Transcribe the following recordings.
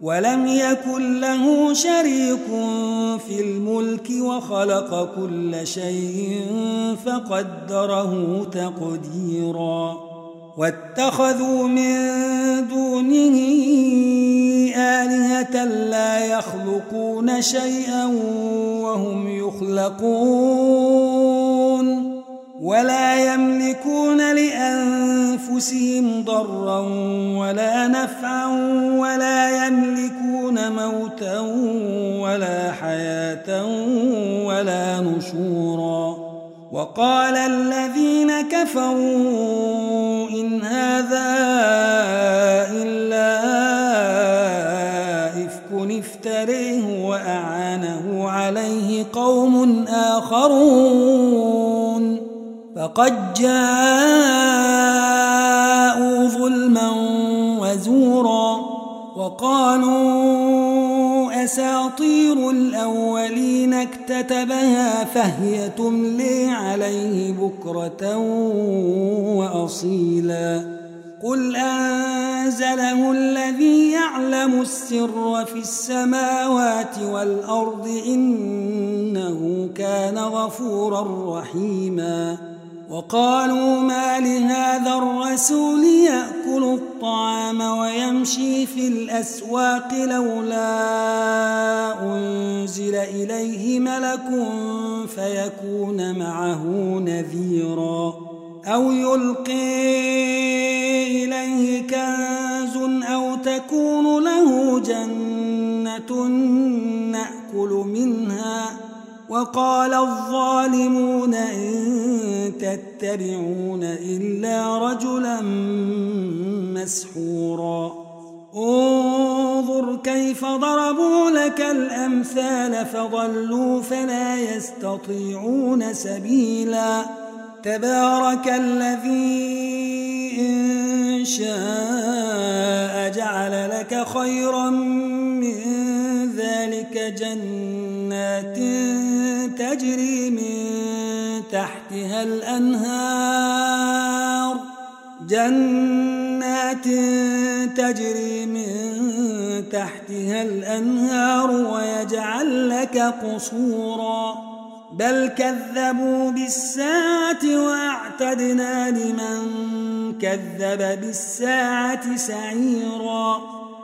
ولم يكن له شريك في الملك وخلق كل شيء فقدره تقديرا. واتخذوا من دونه آلهة لا يخلقون شيئا وهم يخلقون ولا يملكون لأنفسهم ضرا ولا نفعا ولا يملكون موتا ولا حياة ولا نشورا. وقال الذين كفروا إن هذا إلا إفك افتريه وأعانه عليه قوم آخرون. فقد جاءوا ظلما وزورا. وقالوا الأولين اكتتبها فهي تملي عليه بكرة وأصيلا. قل أنزله الذي يعلم السر في السماوات والأرض إنه كان غفورا رحيما. وقالوا ما لهذا الرسول يأكل الطعام ويمشي في الأسواق لولا أنزل إليه ملك فيكون معه نذيرا. أو يلقي إليه كنز أو تكون له جنة نأكل منها. وقال الظالمون إن تتبعون إلا رجلا مسحورا. انظر كيف ضربوا لك الأمثال فضلوا فلا يستطيعون سبيلا. تبارك الذي إن شاء جعل لك خيرا من ذلك جنات تجري من تحتها الأنهار جنات تجري من تحتها الأنهار ويجعل لك قصورا. بل كذبوا بالساعة وأعتدنا لمن كذب بالساعة سعيرا.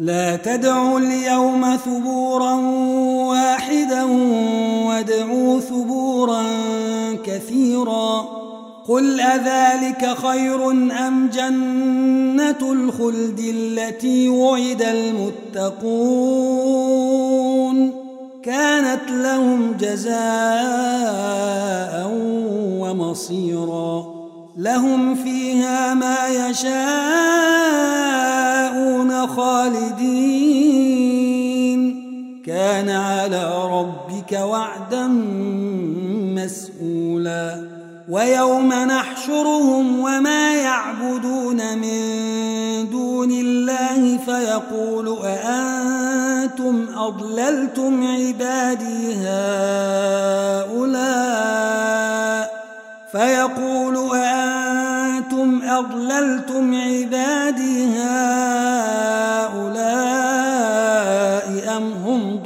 لا تدعوا اليوم ثبورا واحدا وادعوا ثبورا كثيرا قل أذلك خير أم جنة الخلد التي وعد المتقون كانت لهم جزاء ومصيرا لهم فيها ما يشاءون خالدين. كان على ربك وعدا مسئولا ويوم نحشرهم وما يعبدون من دون الله فيقول أأنتم أضللتم عبادي هؤلاء؟ فيقول أأنتم أضللتم عبادي هؤلاء؟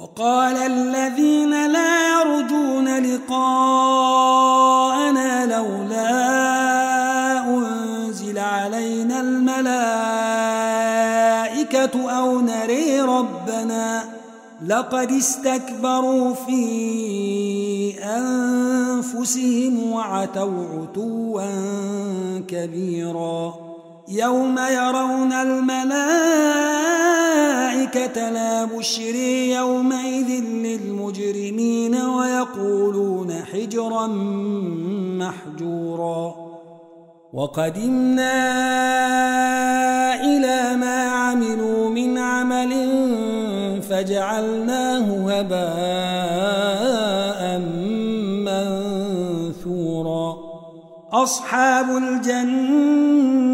وقال الذين لا يرجون لقاءنا لولا أنزل علينا الملائكة أو نري ربنا لقد استكبروا في أنفسهم وعتوا عتوا كبيرا يوم يرون الملائكة لا بشري يومئذ للمجرمين ويقولون حجرا محجورا. وقدمنا إلى ما عملوا من عمل فجعلناه هباء منثورا. أصحاب الجنة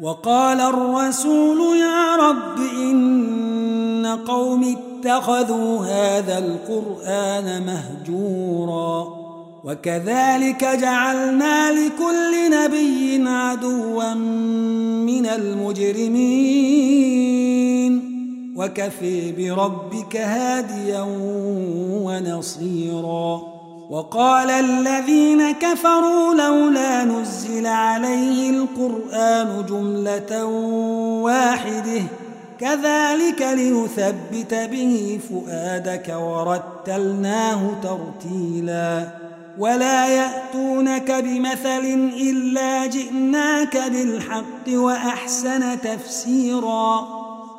وقال الرسول يا رب إن قوم اتخذوا هذا القرآن مهجورا وكذلك جعلنا لكل نبي عدوا من المجرمين وكفي بربك هاديا ونصيرا وقال الذين كفروا لولا نزل عليه القرآن جملة واحدة. كذلك لنثبت به فؤادك ورتلناه ترتيلا. ولا يأتونك بمثل إلا جئناك بالحق وأحسن تفسيراً.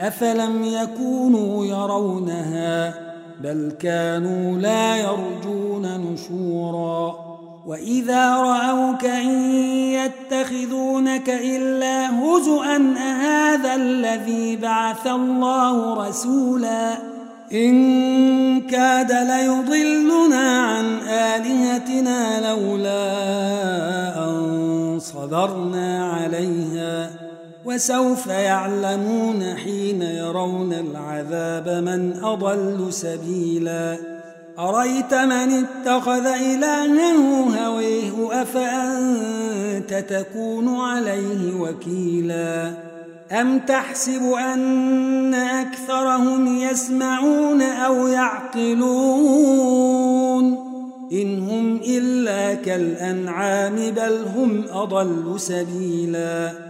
أفلم يكونوا يرونها بل كانوا لا يرجون نشورا وإذا رأوك إن يتخذونك إلا هزؤا أهذا الذي بعث الله رسولا إن كاد ليضلنا عن آلهتنا لولا أن صبرنا عليها وسوف يعلمون حين يرون العذاب من أضل سبيلاً. أريت من اتخذ إلهه هويه أفأنت تكون عليه وكيلا. أم تحسب أن أكثرهم يسمعون أو يعقلون؟ إن هم إلا كالأنعام بل هم أضل سبيلاً.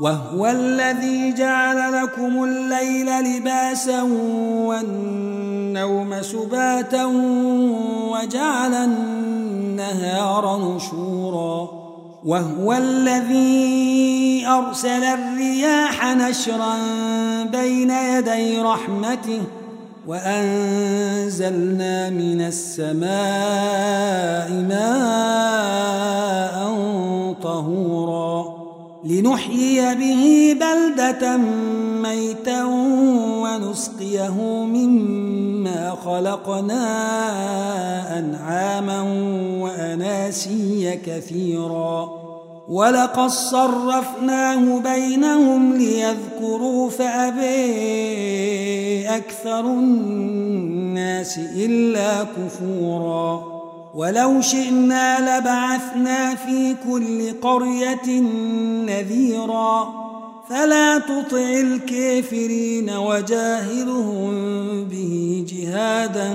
وهو الذي جعل لكم الليل لباسا والنوم سباتا وجعل النهار نشورا وهو الذي أرسل الرياح نشرا بين يدي رحمته وأنزلنا من السماء ماء طهورا لنحيي به بلدة ميتا ونسقيه مما خلقنا أنعاما وأناسيا كثيرا. ولقد صرفناه بينهم ليذكروا فأبي أكثر الناس إلا كفوراً. ولو شئنا لبعثنا في كل قرية نذيرا. فلا تطع الكافرين وجاهلهم به جهادا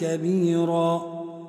كبيرا.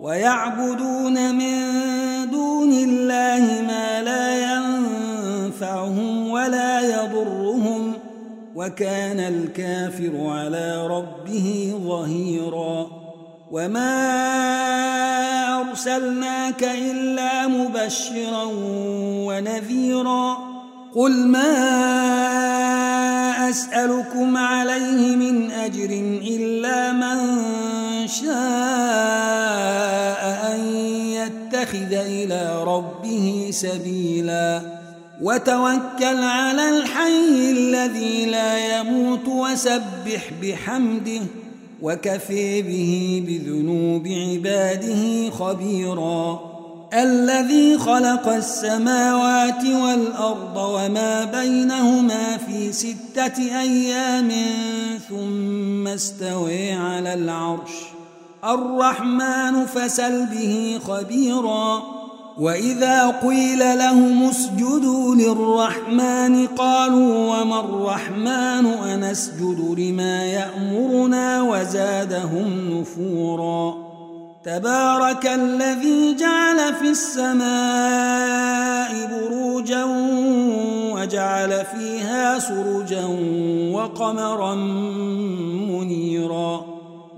ويعبدون من دون الله ما لا ينفعهم ولا يضرهم وكان الكافر على ربه ظهيرا وما أرسلناك إلا مبشرا ونذيرا قل ما أسألكم عليه من أجر إلا من شاء يتخذ إلى ربه سبيلا. وتوكل على الحي الذي لا يموت وسبح بحمده وكفي به بذنوب عباده خبيرا. الذي خلق السماوات والأرض وما بينهما في ستة أيام ثم استوي على العرش. الرحمن فسل به خبيرا وإذا قيل لهم اسجدوا للرحمن قالوا وما الرحمن أنسجد لما يأمرنا وزادهم نفورا تبارك الذي جعل في السماء بروجا وجعل فيها سرجا وقمرا منيرا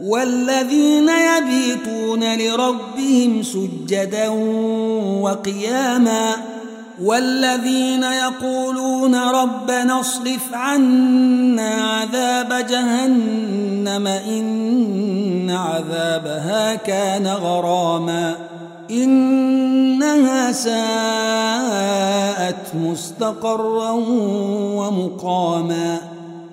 والذين يبيتون لربهم سجدا وقياما والذين يقولون ربنا اصرف عنا عذاب جهنم إن عذابها كان غراما إنها ساءت مستقرا ومقاما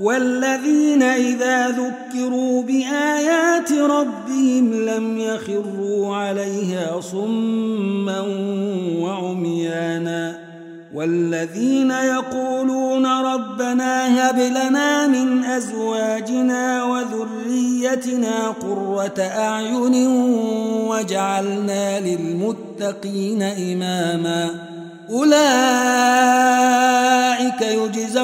والذين إذا ذكروا بآيات ربهم لم يخروا عليها صما وعميانا والذين يقولون ربنا هب لنا من أزواجنا وذريتنا قرة أعين وجعلنا للمتقين إماما أولئك يجزون